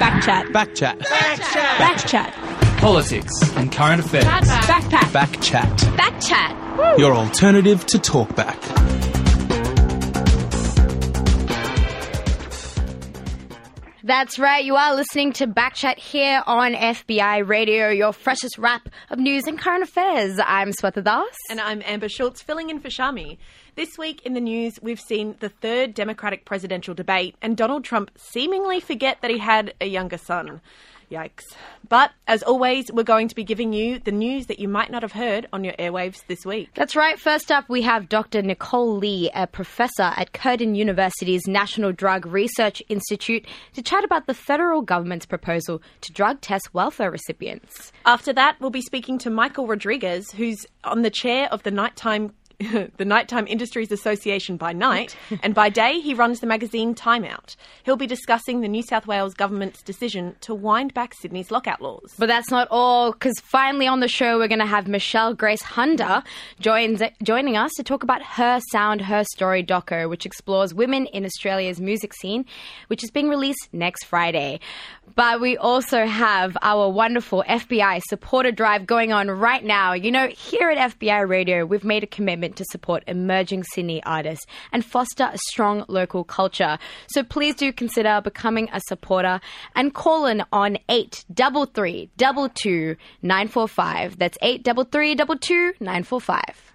Backchat. Backchat. Backchat. Politics and current affairs. Backpack. Backchat. Backchat. Your alternative to talkback. That's right, you are listening to Backchat here on FBI Radio, your freshest wrap of news and current affairs. I'm Swetha Das. And I'm Amber Schultz, filling in for Shami. This week in the news, we've seen the third Democratic presidential debate, and Donald Trump seemingly forget that he had a younger son. Yikes. But as always, we're going to be giving you the news that you might not have heard on your airwaves this week. That's right. First up, we have Dr. Nicole Lee, a professor at Curtin University's National Drug Research Institute, to chat about the federal government's proposal to drug test welfare recipients. After that, we'll be speaking to Michael Rodrigues, who's on the chair of the nighttime the Nighttime Industries Association by night, and by day he runs the magazine Time Out. He'll be discussing the New South Wales government's decision to wind back Sydney's lockout laws. But that's not all, because finally on the show we're going to have Michelle Grace Hunder joins, joining us to talk about her Sound, Her Story doco, which explores women in Australia's music scene, which is being released next Friday. But we also have our wonderful FBI supporter drive going on right now. You know, here at FBI Radio, we've made a commitment to support emerging Sydney artists and foster a strong local culture. So please do consider becoming a supporter and call in on 833 945. That's 833 945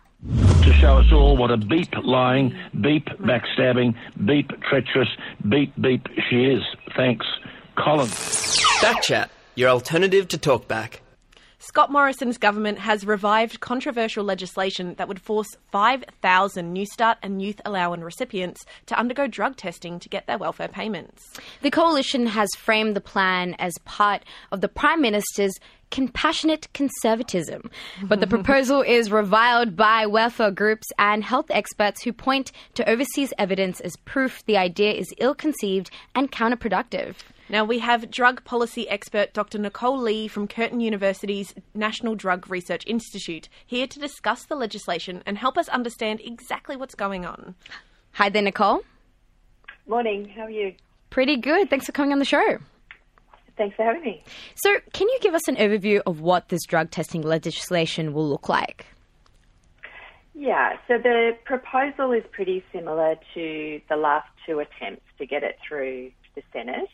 to show us all what a beep lying, beep backstabbing, beep treacherous, beep beep she is. Thanks, Colin. Backchat, your alternative to talkback. Scott Morrison's government has revived controversial legislation that would force 5,000 Newstart and Youth Allowance recipients to undergo drug testing to get their welfare payments. The coalition has framed the plan as part of the Prime Minister's compassionate conservatism. But the proposal is reviled by welfare groups and health experts who point to overseas evidence as proof the idea is ill conceived and counterproductive. Now, we have drug policy expert Dr. Nicole Lee from Curtin University's National Drug Research Institute here to discuss the legislation and help us understand exactly what's going on. Hi there, Nicole. Morning, how are you? Pretty good. Thanks for coming on the show. Thanks for having me. So, can you give us an overview of what this drug testing legislation will look like? Yeah, so the proposal is pretty similar to the last two attempts to get it through the Senate.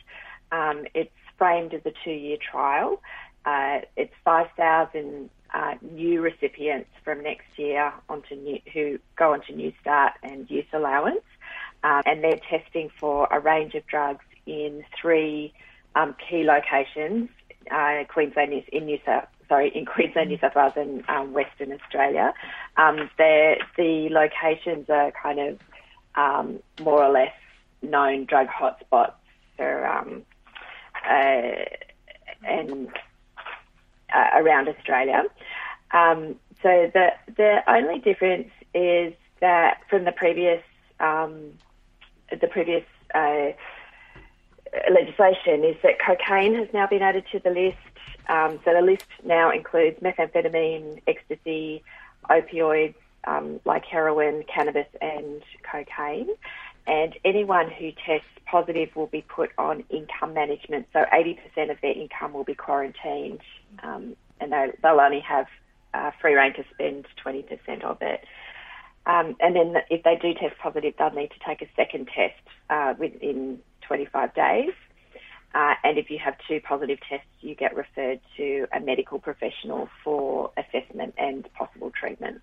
Um, it's framed as a two-year trial. Uh, it's 5,000 uh, new recipients from next year onto new, who go onto Newstart and Youth Allowance, um, and they're testing for a range of drugs in three um, key locations: uh, Queensland, in New South, sorry, in Queensland, New South Wales, and um, Western Australia. Um, the locations are kind of um, more or less known drug hotspots for um, uh, and uh, around Australia. Um, so the the only difference is that from the previous um, the previous uh, legislation is that cocaine has now been added to the list. Um, so the list now includes methamphetamine, ecstasy, opioids um, like heroin, cannabis, and cocaine and anyone who tests positive will be put on income management. So 80% of their income will be quarantined, um, and they'll only have uh, free reign to spend 20% of it. Um, and then if they do test positive, they'll need to take a second test uh, within 25 days. Uh, and if you have two positive tests, you get referred to a medical professional for assessment and possible treatment.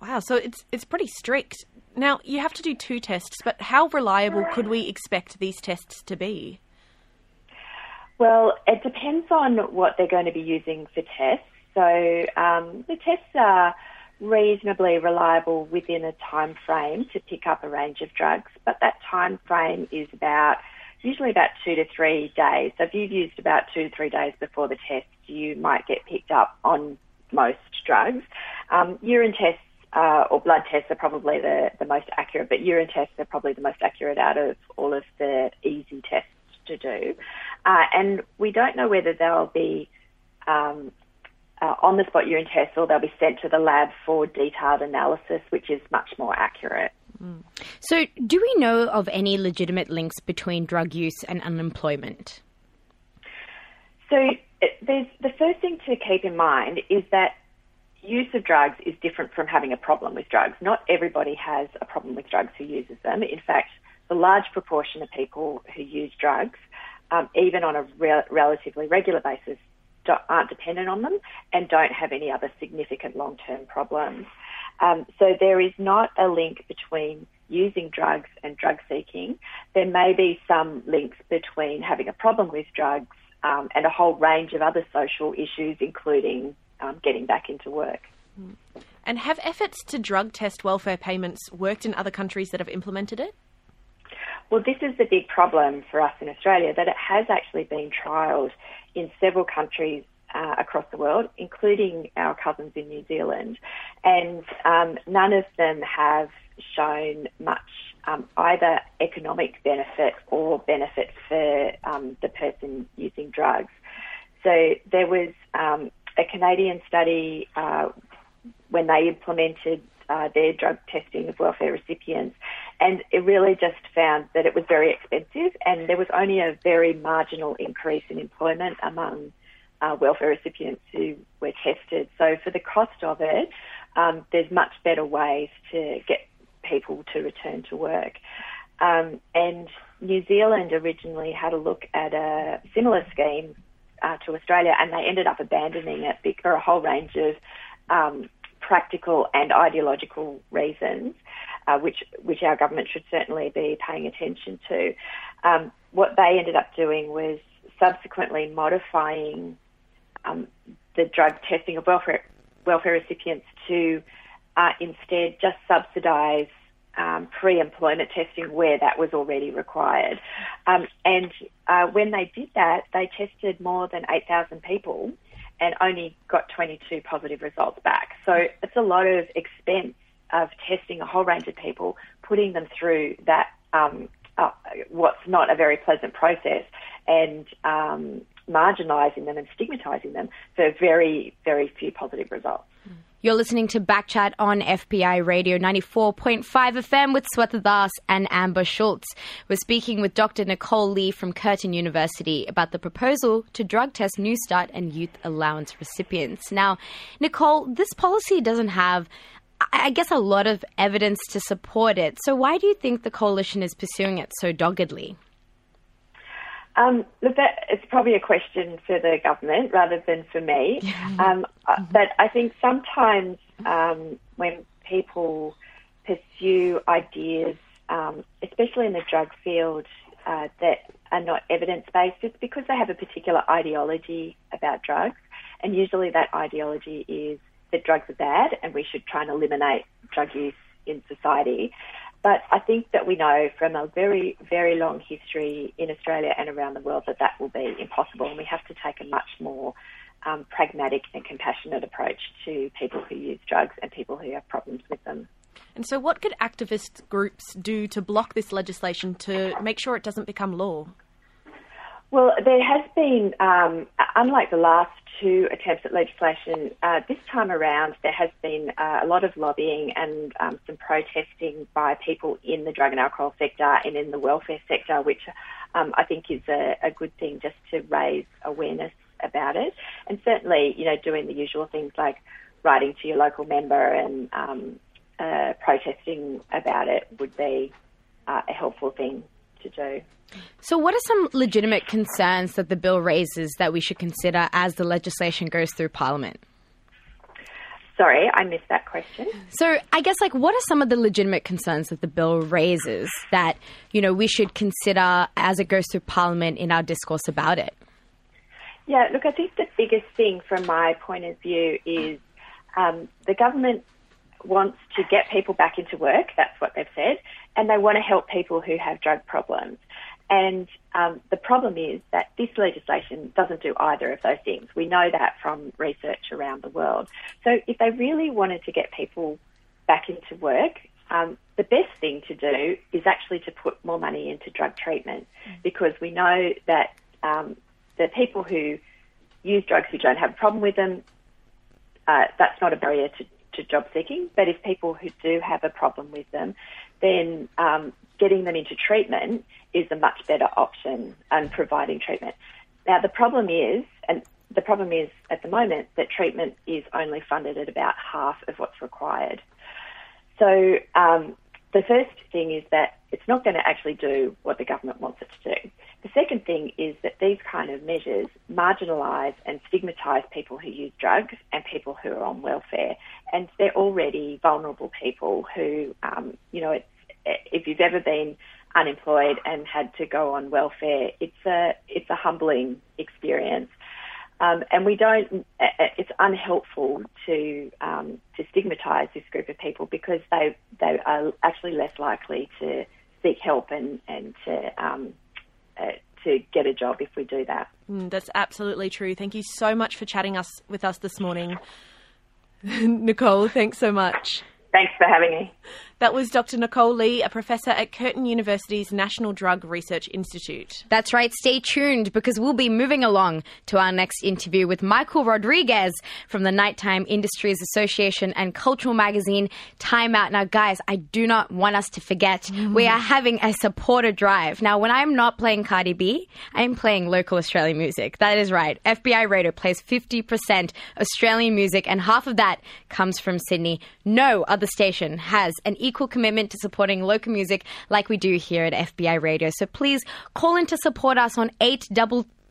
Wow, so it's it's pretty strict. Now, you have to do two tests, but how reliable could we expect these tests to be? Well, it depends on what they're going to be using for tests. So um, the tests are reasonably reliable within a time frame to pick up a range of drugs, but that time frame is about usually about two to three days. So if you've used about two to three days before the test, you might get picked up on most drugs. Um, urine tests uh, or blood tests are probably the, the most accurate, but urine tests are probably the most accurate out of all of the easy tests to do. Uh, and we don't know whether they'll be um, uh, on the spot urine tests or they'll be sent to the lab for detailed analysis, which is much more accurate. Mm. So, do we know of any legitimate links between drug use and unemployment? So it, there's the first thing to keep in mind is that use of drugs is different from having a problem with drugs. Not everybody has a problem with drugs who uses them. In fact, the large proportion of people who use drugs, um, even on a re- relatively regular basis, aren't dependent on them and don't have any other significant long-term problems. Um, so there is not a link between using drugs and drug seeking. There may be some links between having a problem with drugs um, and a whole range of other social issues, including um, getting back into work. And have efforts to drug test welfare payments worked in other countries that have implemented it? Well, this is the big problem for us in Australia that it has actually been trialled in several countries uh, across the world, including our cousins in New Zealand, and um, none of them have shown much um, either economic benefit or benefit for um, the person using drugs. So there was a Canadian study uh, when they implemented uh, their drug testing of welfare recipients, and it really just found that it was very expensive, and there was only a very marginal increase in employment among uh, welfare recipients who were tested. So for the cost of it, um, there's much better ways to get people to return to work. Um, and New Zealand originally had a look at a similar scheme uh, to Australia, and they ended up abandoning it for a whole range of um, practical and ideological reasons, uh, which which our government should certainly be paying attention to. Um, what they ended up doing was subsequently modifying um, the drug testing of welfare welfare recipients to uh, instead just subsidise um, pre-employment testing where that was already required. Um, and uh, when they did that, they tested more than 8,000 people and only got 22 positive results back. So it's a lot of expense of testing a whole range of people, putting them through that um, uh, what's not a very pleasant process, and um, marginalising them and stigmatising them for very, very few positive results. You're listening to Backchat on FBI Radio 94.5 FM with Swetha Das and Amber Schultz. We're speaking with Dr. Nicole Lee from Curtin University about the proposal to drug test Newstart and Youth Allowance recipients. Now, Nicole, this policy doesn't have I guess a lot of evidence to support it. So why do you think the coalition is pursuing it so doggedly? Um, look, that it's probably a question for the government rather than for me. Um, mm-hmm. But I think sometimes um, when people pursue ideas, um, especially in the drug field, uh, that are not evidence based, it's because they have a particular ideology about drugs, and usually that ideology is that drugs are bad and we should try and eliminate drug use in society. But I think that we know from a very, very long history in Australia and around the world that that will be impossible, and we have to take a much more um, pragmatic and compassionate approach to people who use drugs and people who have problems with them. And so, what could activist groups do to block this legislation to make sure it doesn't become law? Well, there has been, um, unlike the last two attempts at legislation, uh, this time around there has been uh, a lot of lobbying and um, some protesting by people in the drug and alcohol sector and in the welfare sector, which um, I think is a, a, good thing just to raise awareness about it. And certainly, you know, doing the usual things like writing to your local member and um, uh, protesting about it would be uh, a helpful thing to do. So, what are some legitimate concerns that the bill raises that we should consider as the legislation goes through Parliament? Sorry, I missed that question. So, I guess, like, what are some of the legitimate concerns that the bill raises that, you know, we should consider as it goes through Parliament in our discourse about it? Yeah, look, I think the biggest thing from my point of view is um, the government wants to get people back into work, that's what they've said, and they want to help people who have drug problems. And um, the problem is that this legislation doesn't do either of those things. We know that from research around the world. So if they really wanted to get people back into work, um, the best thing to do is actually to put more money into drug treatment because we know that um, the people who use drugs who don't have a problem with them, uh, that's not a barrier to, to job seeking. But if people who do have a problem with them, then um, getting them into treatment is a much better option and providing treatment. now the problem is, and the problem is at the moment that treatment is only funded at about half of what's required. So um, the first thing is that it's not going to actually do what the government wants it to do. The second thing is that these kind of measures marginalise and stigmatise people who use drugs and people who are on welfare, and they're already vulnerable people who, um, you know, if you've ever been unemployed and had to go on welfare, it's a it's a humbling experience. Um, and we don't, it's unhelpful to, um, to stigmatise this group of people because they, they are actually less likely to seek help and, and to, um, uh, to get a job if we do that. Mm, that's absolutely true. Thank you so much for chatting us with us this morning. Nicole, thanks so much. Thanks for having me. That was Dr. Nicole Lee, a professor at Curtin University's National Drug Research Institute. That's right. Stay tuned because we'll be moving along to our next interview with Michael Rodrigues from the Nighttime Industries Association and cultural magazine Time Out. Now, guys, I do not want us to forget mm. we are having a supporter drive. Now, when I'm not playing Cardi B, I'm playing local Australian music. That is right. FBI Radio plays 50% Australian music, and half of that comes from Sydney. No other station has an equal commitment to supporting local music like we do here at FBI Radio. So please call in to support us on 8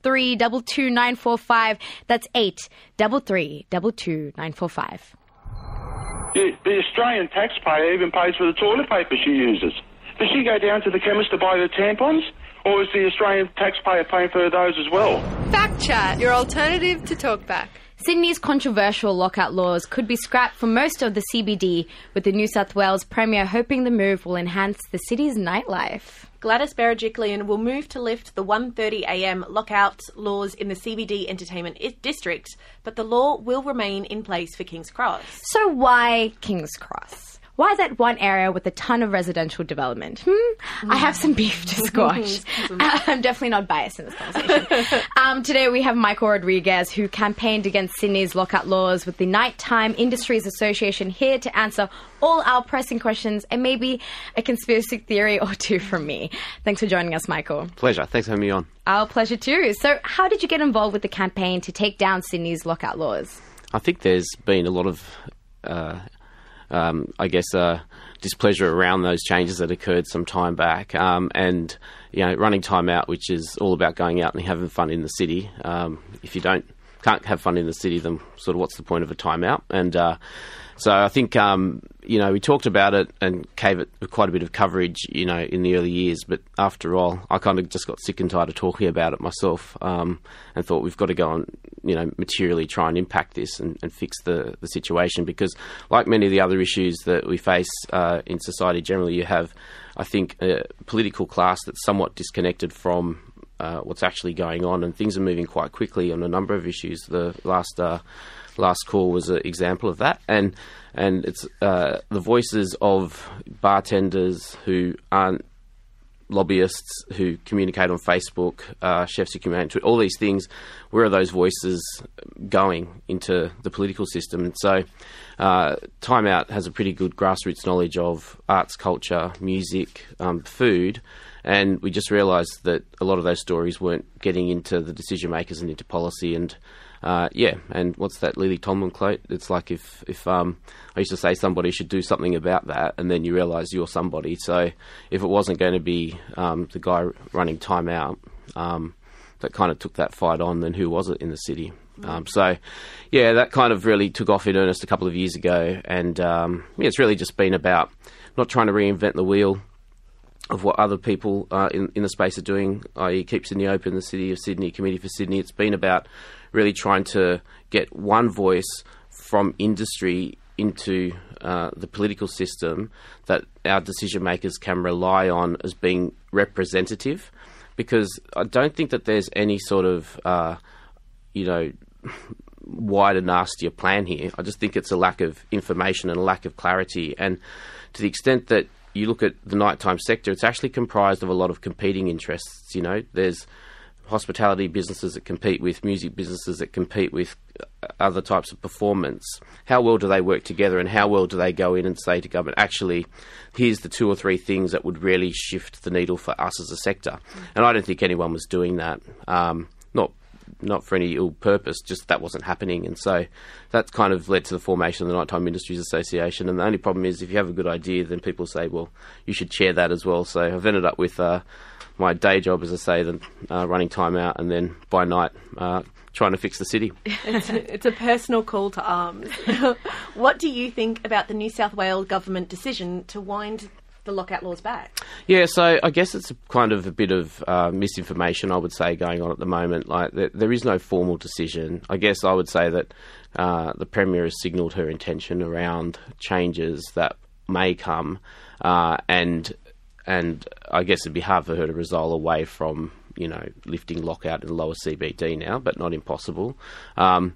three double two nine four five. That's eight double three double two nine four five. The, the Australian taxpayer even pays for the toilet paper she uses. Does she go down to the chemist to buy the tampons? Or is the Australian taxpayer paying for those as well? Backchat, your alternative to talkback. Sydney's controversial lockout laws could be scrapped for most of the CBD, with the New South Wales Premier hoping the move will enhance the city's nightlife. Gladys Berejiklian will move to lift the 1.30am lockout laws in the CBD entertainment I- district, but the law will remain in place for King's Cross. So why King's Cross? Why is that one area with a ton of residential development? Hmm? I have some beef to squash. I'm definitely not biased in this conversation. um, today we have Michael Rodrigues, who campaigned against Sydney's lockout laws with the Nighttime Industries Association, here to answer all our pressing questions and maybe a conspiracy theory or two from me. Thanks for joining us, Michael. Pleasure. Thanks for having me on. Our pleasure too. So, how did you get involved with the campaign to take down Sydney's lockout laws? I think there's been a lot of uh, um, I guess, uh, displeasure around those changes that occurred some time back. Um, and, you know, running time out, which is all about going out and having fun in the city. Um, if you don't, can't have fun in the city, then sort of what's the point of a timeout? And, uh, so I think um, you know we talked about it and gave it quite a bit of coverage, you know, in the early years. But after all, I kind of just got sick and tired of talking about it myself, um, and thought we've got to go and you know materially try and impact this and, and fix the the situation because, like many of the other issues that we face uh, in society generally, you have, I think, a political class that's somewhat disconnected from uh, what's actually going on, and things are moving quite quickly on a number of issues. The last uh, last call was an example of that, and and it's uh, the voices of bartenders who aren't lobbyists who communicate on Facebook, uh, chefs who communicate, all these things. Where are those voices going into the political system? And so, uh, Time Out has a pretty good grassroots knowledge of arts, culture, music, um, food, and we just realised that a lot of those stories weren't getting into the decision makers and into policy and uh, yeah, and what's that Lily Tomlin quote? It's like if if um, I used to say somebody should do something about that, and then you realise you're somebody. So if it wasn't going to be um, the guy running time out um, that kind of took that fight on, then who was it in the city? Um, so, yeah, that kind of really took off in earnest a couple of years ago, and um, yeah, it's really just been about not trying to reinvent the wheel of what other people uh, in in the space are doing, i.e., Keep the Open, the City of Sydney, Committee for Sydney. It's been about really trying to get one voice from industry into uh, the political system that our decision makers can rely on as being representative. Because I don't think that there's any sort of, uh, you know, wider, nastier plan here. I just think it's a lack of information and a lack of clarity. And to the extent that you look at the nighttime sector, it's actually comprised of a lot of competing interests. You know, there's hospitality businesses that compete with music businesses that compete with uh, other types of performance. How well do they work together, and how well do they go in and say to government, actually, here's the two or three things that would really shift the needle for us as a sector? And I don't think anyone was doing that. Um, not not for any ill purpose, just that wasn't happening. And so that kind of led to the formation of the Nighttime Industries Association. And the only problem is if you have a good idea, then people say, well, you should share that as well. So I've ended up with uh, my day job, as I say, then uh, running time out, and then by night uh, trying to fix the city. It's a, it's a personal call to arms. what do you think about the New South Wales government decision to wind the lockout laws back? Yeah, so I guess it's kind of a bit of uh, misinformation, I would say, going on at the moment. Like, there, there is no formal decision. I guess I would say that uh, the Premier has signalled her intention around changes that may come, uh, and and I guess it'd be hard for her to resolve away from you know lifting lockout in the lower CBD now, but not impossible. Um,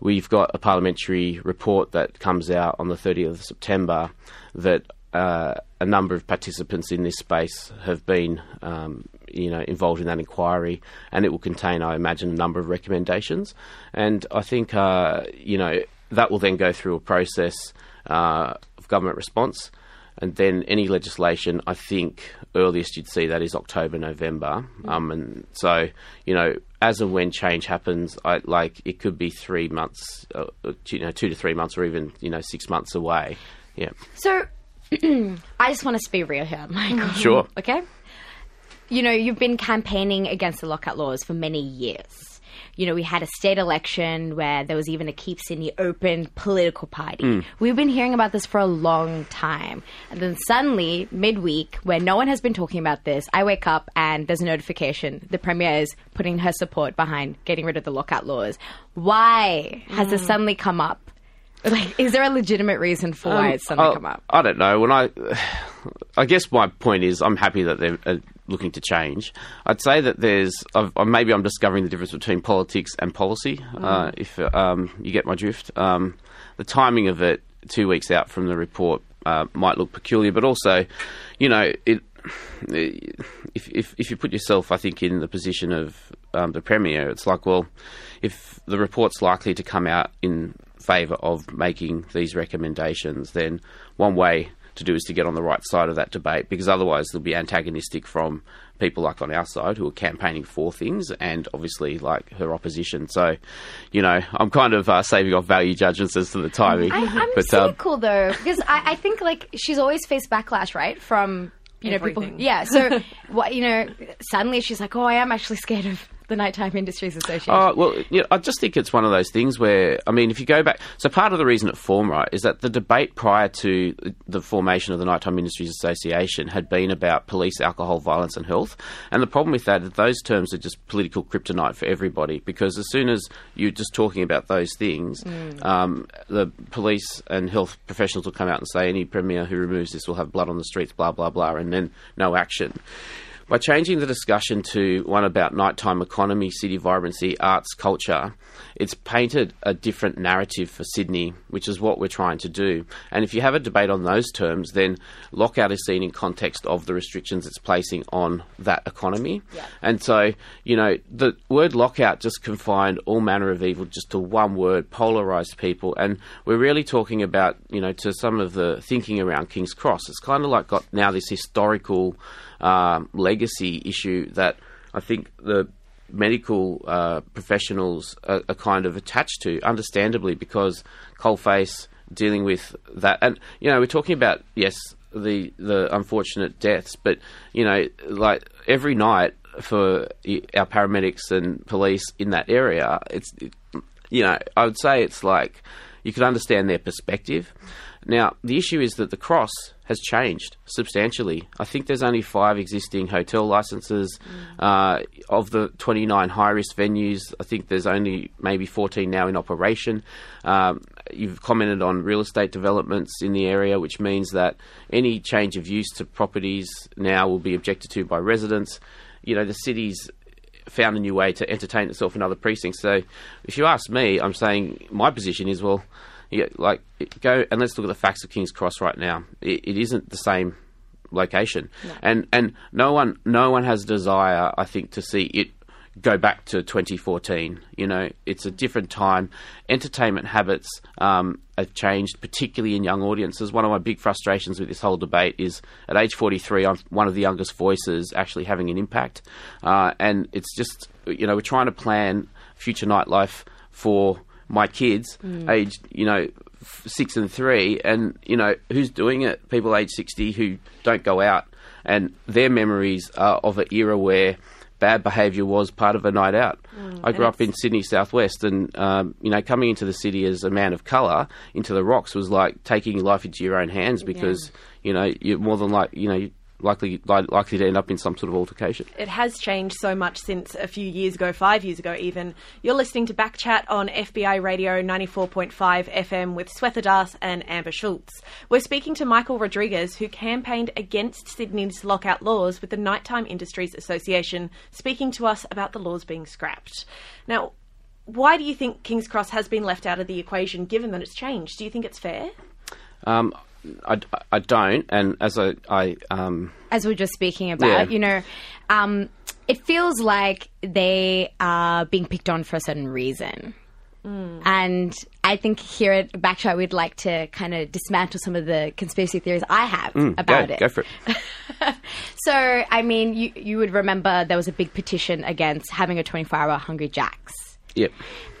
we've got a parliamentary report that comes out on the 30th of September that uh, a number of participants in this space have been, um, you know, involved in that inquiry, and it will contain, I imagine, a number of recommendations. And I think, uh, you know, that will then go through a process uh, of government response, and then any legislation. I think earliest you'd see that is October, November, um, and so you know, as and when change happens, I like it could be three months, uh, you know, two to three months, or even you know, six months away. Yeah. So, I just want us to be real here, Michael. Sure. Okay. You know, you've been campaigning against the lockout laws for many years. You know, we had a state election where there was even a Keep Sydney Open political party. Mm. We've been hearing about this for a long time. And then suddenly, midweek, where no one has been talking about this, I wake up and there's a notification. The Premier is putting her support behind getting rid of the lockout laws. Why has this Mm. suddenly come up? Like, is there a legitimate reason for why Um, it's suddenly I- come up? I don't know. When I, I guess my point is, I'm happy that they're uh, looking to change. I'd say that there's, I've, uh, maybe I'm discovering the difference between politics and policy. Uh, Mm. if um, you get my drift, um, the timing of it, two weeks out from the report, uh, might look peculiar, but also, you know, it. If, if if you put yourself, I think, in the position of um, the premier, it's like, well, if the report's likely to come out in favour of making these recommendations, then one way to do is to get on the right side of that debate, because otherwise they'll be antagonistic from people like on our side who are campaigning for things, and obviously like her opposition. So, you know, I'm kind of uh, saving off value judgments as to the timing. I, I'm but um, cynical though because I, I think like she's always faced backlash, right? From you know people. Everything. Yeah. So what you know, suddenly she's like, oh, I am actually scared of the Nighttime Industries Association. Oh well, you know, I just think it's one of those things where I mean, if you go back, so part of the reason it formed, right, is that the debate prior to the formation of the Nighttime Industries Association had been about police, alcohol, violence, and health. And the problem with that is those terms are just political kryptonite for everybody because as soon as you're just talking about those things, Mm. um, the police and health professionals will come out and say any premier who removes this will have blood on the streets, blah blah blah, and then no action. By changing the discussion to one about nighttime economy, city vibrancy, arts, culture, it's painted a different narrative for Sydney, which is what we're trying to do. And if you have a debate on those terms, then lockout is seen in context of the restrictions it's placing on that economy. Yeah. And so, you know, the word lockout just confined all manner of evil just to one word, polarised people. And we're really talking about, you know, to some of the thinking around King's Cross. It's kind of like got now this historical um, legacy issue that I think the medical uh, professionals are, are kind of attached to, understandably, because coalface dealing with that, and you know, we're talking about yes, the the unfortunate deaths, but you know, like every night for our paramedics and police in that area, it's it, you know, I would say it's like you could understand their perspective. Now, the issue is that the cross has changed substantially. I think there's only five existing hotel licenses. Uh, of the 29 high risk venues, I think there's only maybe 14 now in operation. Um, you've commented on real estate developments in the area, which means that any change of use to properties now will be objected to by residents. You know, the city's found a new way to entertain itself in other precincts. So, if you ask me, I'm saying my position is well, yeah, like go and let's look at the facts of King's Cross right now. It, it isn't the same location, and and no one no one has a desire, I think, to see it go back to 2014. You know, it's a different time. Entertainment habits um, have changed, particularly in young audiences. One of my big frustrations with this whole debate is at age 43, I'm one of the youngest voices actually having an impact, uh, and it's just you know we're trying to plan future nightlife for my kids, Mm. aged you know f- six and three, and you know who's doing it? People age sixty who don't go out, and their memories are of an era where bad behaviour was part of a night out. Mm, I grew up in Sydney Southwest, and um, you know, coming into the city as a man of colour into the rocks was like taking life into your own hands because you know you're more than like you know likely li- likely to end up in some sort of altercation. It has changed so much since a few years ago, five years ago even. You're listening to Backchat on FBI Radio 94.5 FM with Swetha Das and Amber Schultz. We're speaking to Michael Rodrigues, who campaigned against Sydney's lockout laws with the Nighttime Industries Association, speaking to us about the laws being scrapped. Now, why do you think King's Cross has been left out of the equation given that it's changed? Do you think it's fair? Um, I, I don't, and as I, I um, as we are just speaking about, Yeah. you know, um, it feels like they are being picked on for a certain reason. And I think here at Backchat, we'd like to kind of dismantle some of the conspiracy theories I have mm, about go, it. go for it. So, I mean, you, you would remember there was a big petition against having a 24 hour Hungry Jack's. Yep.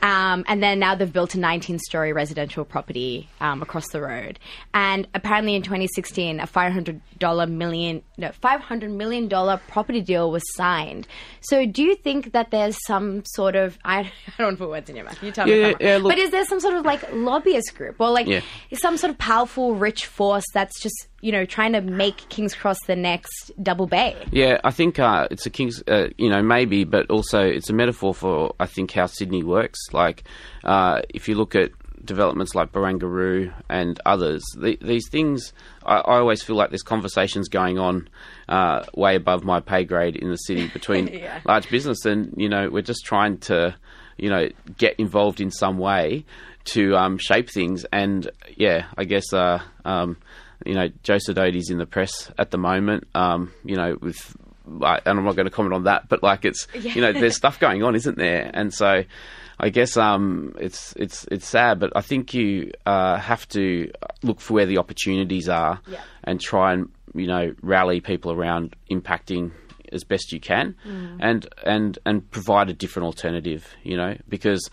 Um, and then now they've built a 19 story residential property um, across the road. And apparently in 2016, a $500 million, no, $500 million property deal was signed. So do you think that there's some sort of, I, I don't want to put words in your mouth, you tell me. Yeah, yeah, look- but is there some sort of like lobbyist group or like Yeah. some sort of powerful, rich force that's just, you know, trying to make King's Cross the next Double Bay? Yeah, I think uh, it's a king's, uh, you know, maybe, but also it's a metaphor for I think how Sydney works. Like, uh, if you look at developments like Barangaroo and others, the, these things, I, I always feel like there's conversations going on uh, way above my pay grade in the city between Yeah. large business, and you know, we're just trying to, you know, get involved in some way to um, shape things. And yeah, I guess. Uh, um, you know, Joe Sidoti's in the press at the moment. Um, you know, with and I'm not going to comment on that, but like it's you know, there's stuff going on, isn't there? And so, I guess um, it's it's it's sad, but I think you uh, have to look for where the opportunities are Yeah. and try and you know rally people around impacting as best you can, Mm. and and and provide a different alternative. You know, because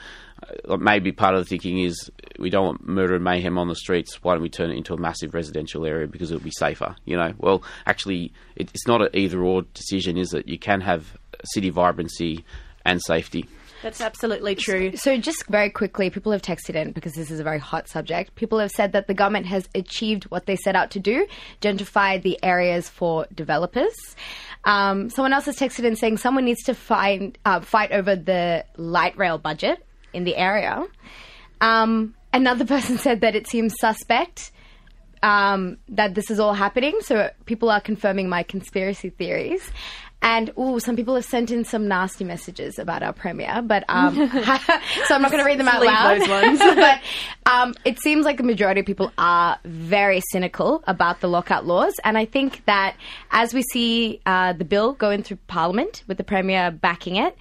uh, maybe part of the thinking is we don't want murder and mayhem on the streets. Why don't we turn it into a massive residential area because it'll be safer? You know, well, actually, it, it's not an either or decision, is it? You can have city vibrancy and safety. That's absolutely true. So, just very quickly, people have texted in because this is a very hot subject. People have said that the government has achieved what they set out to do, gentrify the areas for developers. Um, someone else has texted in saying someone needs to find uh, fight over the light rail budget in the area. Um, another person said that it seems suspect um, that this is all happening. So people are confirming my conspiracy theories. And ooh, some people have sent in some nasty messages about our premiere, but um, so I'm not going to read them out loud. those ones. but um, it seems like the majority of people are very cynical about the lockout laws, and I think that as we see uh, the bill going through Parliament with the premier backing it,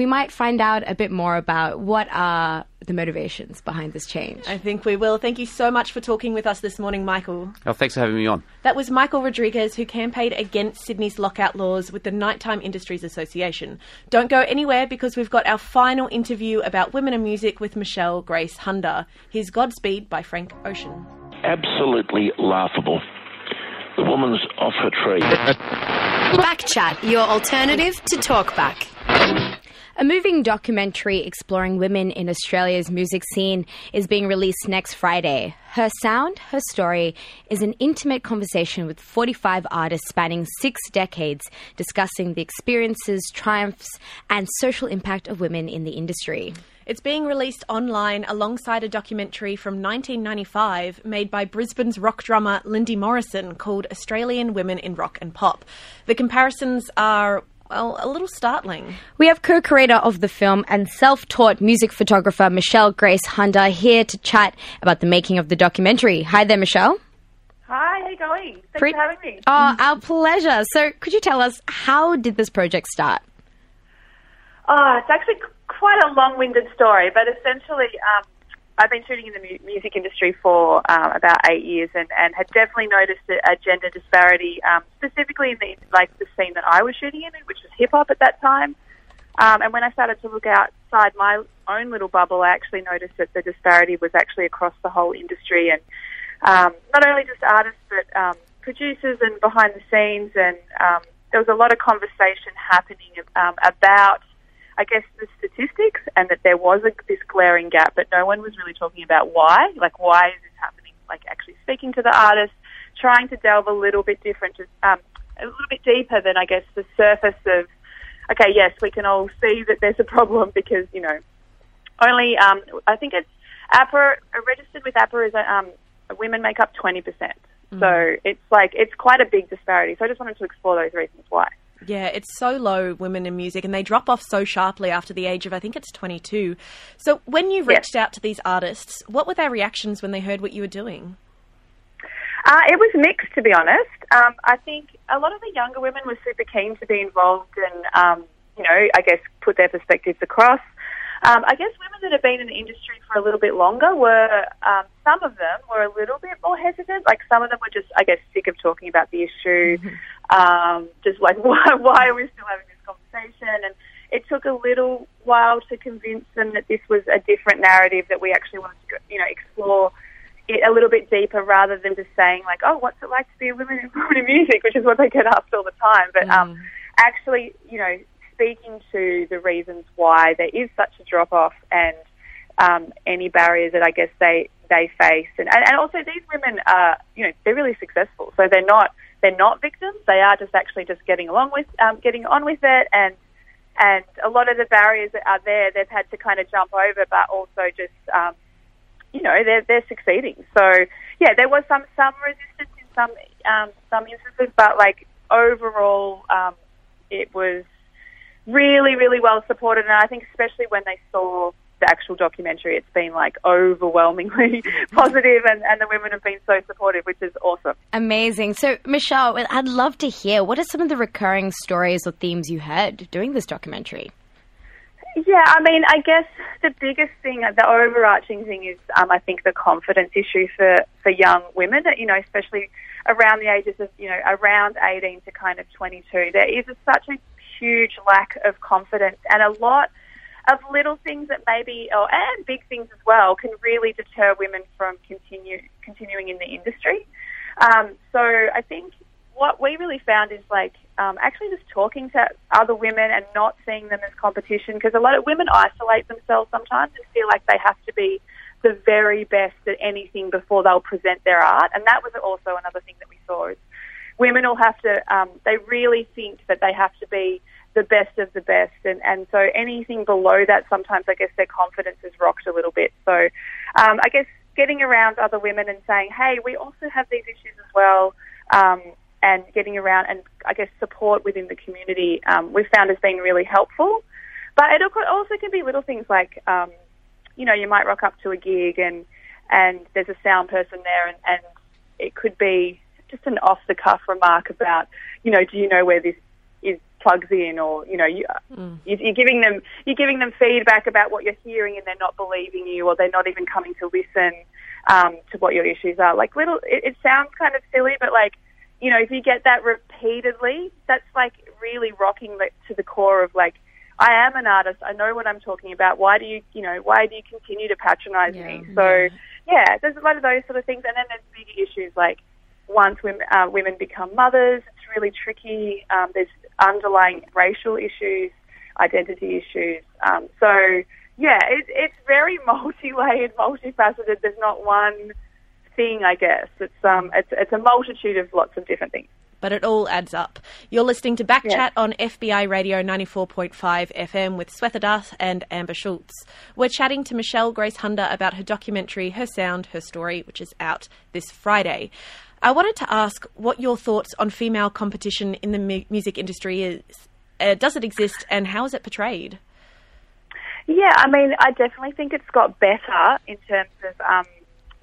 we might find out a bit more about what are the motivations behind this change. I think we will. Thank you so much for talking with us this morning, Michael. Oh, thanks for having me on. That was Michael Rodrigues, who campaigned against Sydney's lockout laws with the Nighttime Industries Association. Don't go anywhere because we've got our final interview about women and music with Michelle Grace Hunder. Here's Godspeed by Frank Ocean. Absolutely laughable. The woman's off her tree. Backchat, your alternative to talkback. A moving documentary exploring women in Australia's music scene is being released next Friday. Her Sound, Her Story is an intimate conversation with 45 artists spanning six decades discussing the experiences, triumphs, and social impact of women in the industry. It's being released online alongside a documentary from 1995 made by Brisbane's rock drummer Lindy Morrison called Australian Women in Rock and Pop. The comparisons are, well, a little startling. We have co creator of the film and self taught music photographer Michelle Grace Hunder here to chat about the making of the documentary. Hi there, Michelle. Hi, how you going? Thanks Pre- for having me. Oh, our pleasure. So, could you tell us how did this project start? Oh, it's actually quite a long-winded story, but essentially, um, I've been shooting in the mu- music industry for um, about eight years, and, and had definitely noticed a, a gender disparity, um, specifically in the like the scene that I was shooting in, which was hip hop at that time. Um, and when I started to look outside my own little bubble, I actually noticed that the disparity was actually across the whole industry, and um, not only just artists, but um, producers and behind the scenes. And um, there was a lot of conversation happening um, about, I guess, the statistics, and that there was a, this glaring gap, but no one was really talking about why. Like, why is this happening? Like, actually speaking to the artists, trying to delve a little bit different, um, a little bit deeper than I guess the surface of okay, yes, we can all see that there's a problem because, you know, only, um, I think it's APRA, registered with APRA is um, women make up 20%. Mm. So it's like, it's quite a big disparity. So I just wanted to explore those reasons why. Yeah, it's so low, women in music, and they drop off so sharply after the age of, I think it's 22. So when you reached yeah. out to these artists, what were their reactions when they heard what you were doing? Uh, it was mixed, to be honest. Um, I think a lot of the younger women were super keen to be involved and, um, you know, I guess put their perspectives across. Um, I guess women that have been in the industry for a little bit longer were, um, some of them were a little bit more hesitant. Like some of them were just, I guess, sick of talking about the issue. Mm-hmm. Um, just like, why, why are we still having this conversation? And it took a little while to convince them that this was a different narrative that we actually wanted to, you know, explore it a little bit deeper rather than just saying like, oh, what's it like to be a woman in, music, which is what they get asked all the time. But um, mm. actually, you know, speaking to the reasons why there is such a drop off and um, any barriers that I guess they they face, and, and also these women are, you know, they're really successful, so they're not they're not victims. They are just actually just getting along with um, getting on with it and. And a lot of the barriers that are there, they've had to kind of jump over, but also just um, you know they're they're succeeding. So yeah, there was some some resistance in some um, some instances, but like overall, um, it was really really well supported, and I think especially when they saw the actual documentary, it's been like overwhelmingly positive and, and the women have been so supportive, which is awesome. Amazing. So, Michelle, I'd love to hear what are some of the recurring stories or themes you heard doing this documentary? Yeah, I mean, I guess the biggest thing, the overarching thing is, um, I think, the confidence issue for, for young women, you know, especially around the ages of, you know, around 18 to kind of 22. There is a, such a huge lack of confidence and a lot of little things that maybe, or, and big things as well, can really deter women from continue, continuing in the industry. Um, so I think what we really found is like um, actually just talking to other women and not seeing them as competition because a lot of women isolate themselves sometimes and feel like they have to be the very best at anything before they'll present their art. And that was also another thing that we saw is women will have to, um, they really think that they have to be the best of the best. And, and so anything below that, sometimes I guess their confidence is rocked a little bit. So um, I guess getting around other women and saying, hey, we also have these issues as well. Um, and getting around and I guess support within the community um, we've found has been really helpful. But it also can be little things like, um, you know, you might rock up to a gig and and there's a sound person there and, and it could be just an off the cuff remark about, you know, do you know where this is plugs in or you know you, mm. you're giving them you're giving them feedback about what you're hearing and they're not believing you or they're not even coming to listen um, to what your issues are like little it, it sounds kind of silly but like you know, if you get that repeatedly, that's like really rocking the, to the core of like, I am an artist. I know what I'm talking about. Why do you, you know, why do you continue to patronize yeah, me? So, yeah. yeah. there's a lot of those sort of things. And then there's bigger issues like once women, uh, women become mothers, it's really tricky. Um, there's underlying racial issues, identity issues. Um, so, yeah, it, it's very multi-layered, multifaceted. There's not one thing, I guess. It's um, it's it's a multitude of lots of different things. But it all adds up. You're listening to Backchat yeah. on FBI Radio 94.5 FM with Swetha Das and Amber Schultz. We're chatting to Michelle Grace Hunder about her documentary, Her Sound, Her Story, which is out this Friday. I wanted to ask what your thoughts on female competition in the mu- music industry is. Uh, does it exist and how is it portrayed? Yeah, I mean, I definitely think it's got better in terms of um,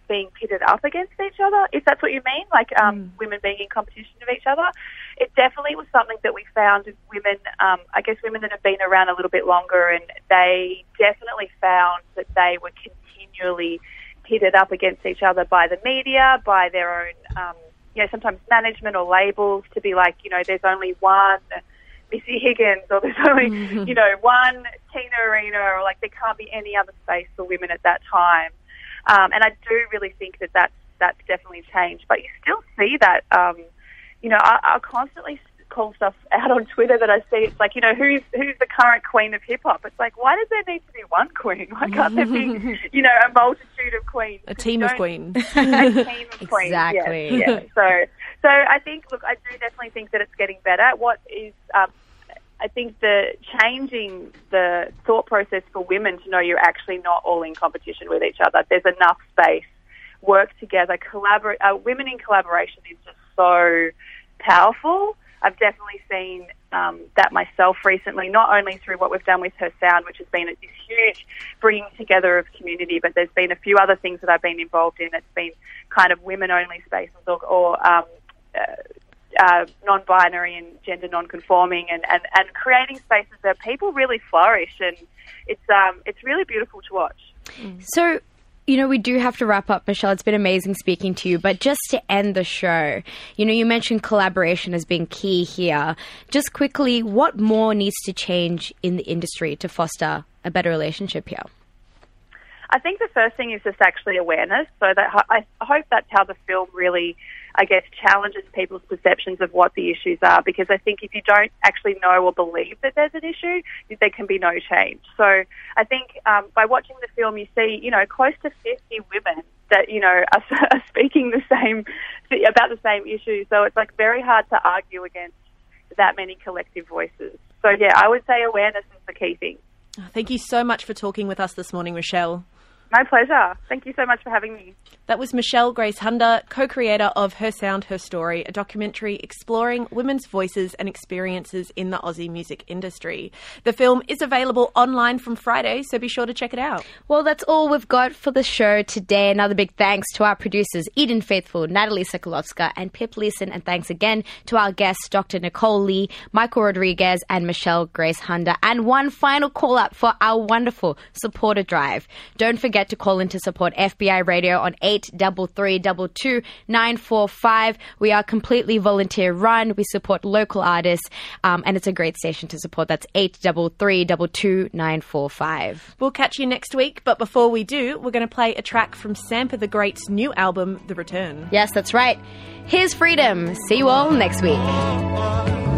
being pitted up against each other, if that's what you mean, like um, mm. women being in competition with each other. It definitely was something that we found with women, um, I guess women that have been around a little bit longer, and they definitely found that they were continually pitted up against each other by the media, by their own, um, you know, sometimes management or labels to be like, you know, there's only one Missy Higgins or there's only, you know, one Tina Arena or like there can't be any other space for women at that time. Um, and I do really think that that's, that's definitely changed. But you still see that, um, you know, I, I constantly call stuff out on Twitter that I see. It's like, you know, who's who's the current queen of hip hop? It's like, why does there need to be one queen? Why can't there be, you know, a multitude of queens? A team of queens. a team of queens. Exactly. Yeah, yeah. So, so I think, look, I do definitely think that it's getting better. What is, um, I think the changing the thought process for women to know you're actually not all in competition with each other. There's enough space. Work together. Collaborate. Uh, women in collaboration is just so powerful. I've definitely seen um, that myself recently, not only through what we've done with her sound, which has been this huge bringing together of community, but there's been a few other things that I've been involved in. It's been kind of women-only spaces or, or um, uh, uh, non-binary and gender non-conforming, and, and, and creating spaces where people really flourish, and it's um, it's really beautiful to watch. So, you know, we do have to wrap up, Michelle. It's been amazing speaking to you. But just to end the show, you know, you mentioned collaboration as being key here. Just quickly, what more needs to change in the industry to foster a better relationship here? I think the first thing is just actually awareness. So that I hope that's how the film really, I guess, challenges people's perceptions of what the issues are. Because I think if you don't actually know or believe that there's an issue, there can be no change. So I think um, by watching the film, you see, you know, close to 50 women that you know are, are speaking the same about the same issue. So it's like very hard to argue against that many collective voices. So yeah, I would say awareness is the key thing. Thank you so much for talking with us this morning, Michelle. My pleasure. Thank you so much for having me. That was Michelle Grace Hunder, co creator of Her Sound, Her Story, a documentary exploring women's voices and experiences in the Aussie music industry. The film is available online from Friday, so be sure to check it out. Well, that's all we've got for the show today. Another big thanks to our producers, Eden Faithful, Natalie Sokolovska, and Pip Leeson. And thanks again to our guests, Dr. Nicole Lee, Michael Rodrigues, and Michelle Grace Hunder. And one final call up for our wonderful supporter drive. Don't forget to call in to support FBI Radio on 83322 We are completely volunteer run. We support local artists, um, and it's a great station to support. That's eight double three double two nine four five. We'll catch you next week, but before we do, we're going to play a track from Sampa the Great's new album, The Return. Yes, that's right. Here's Freedom. See you all next week.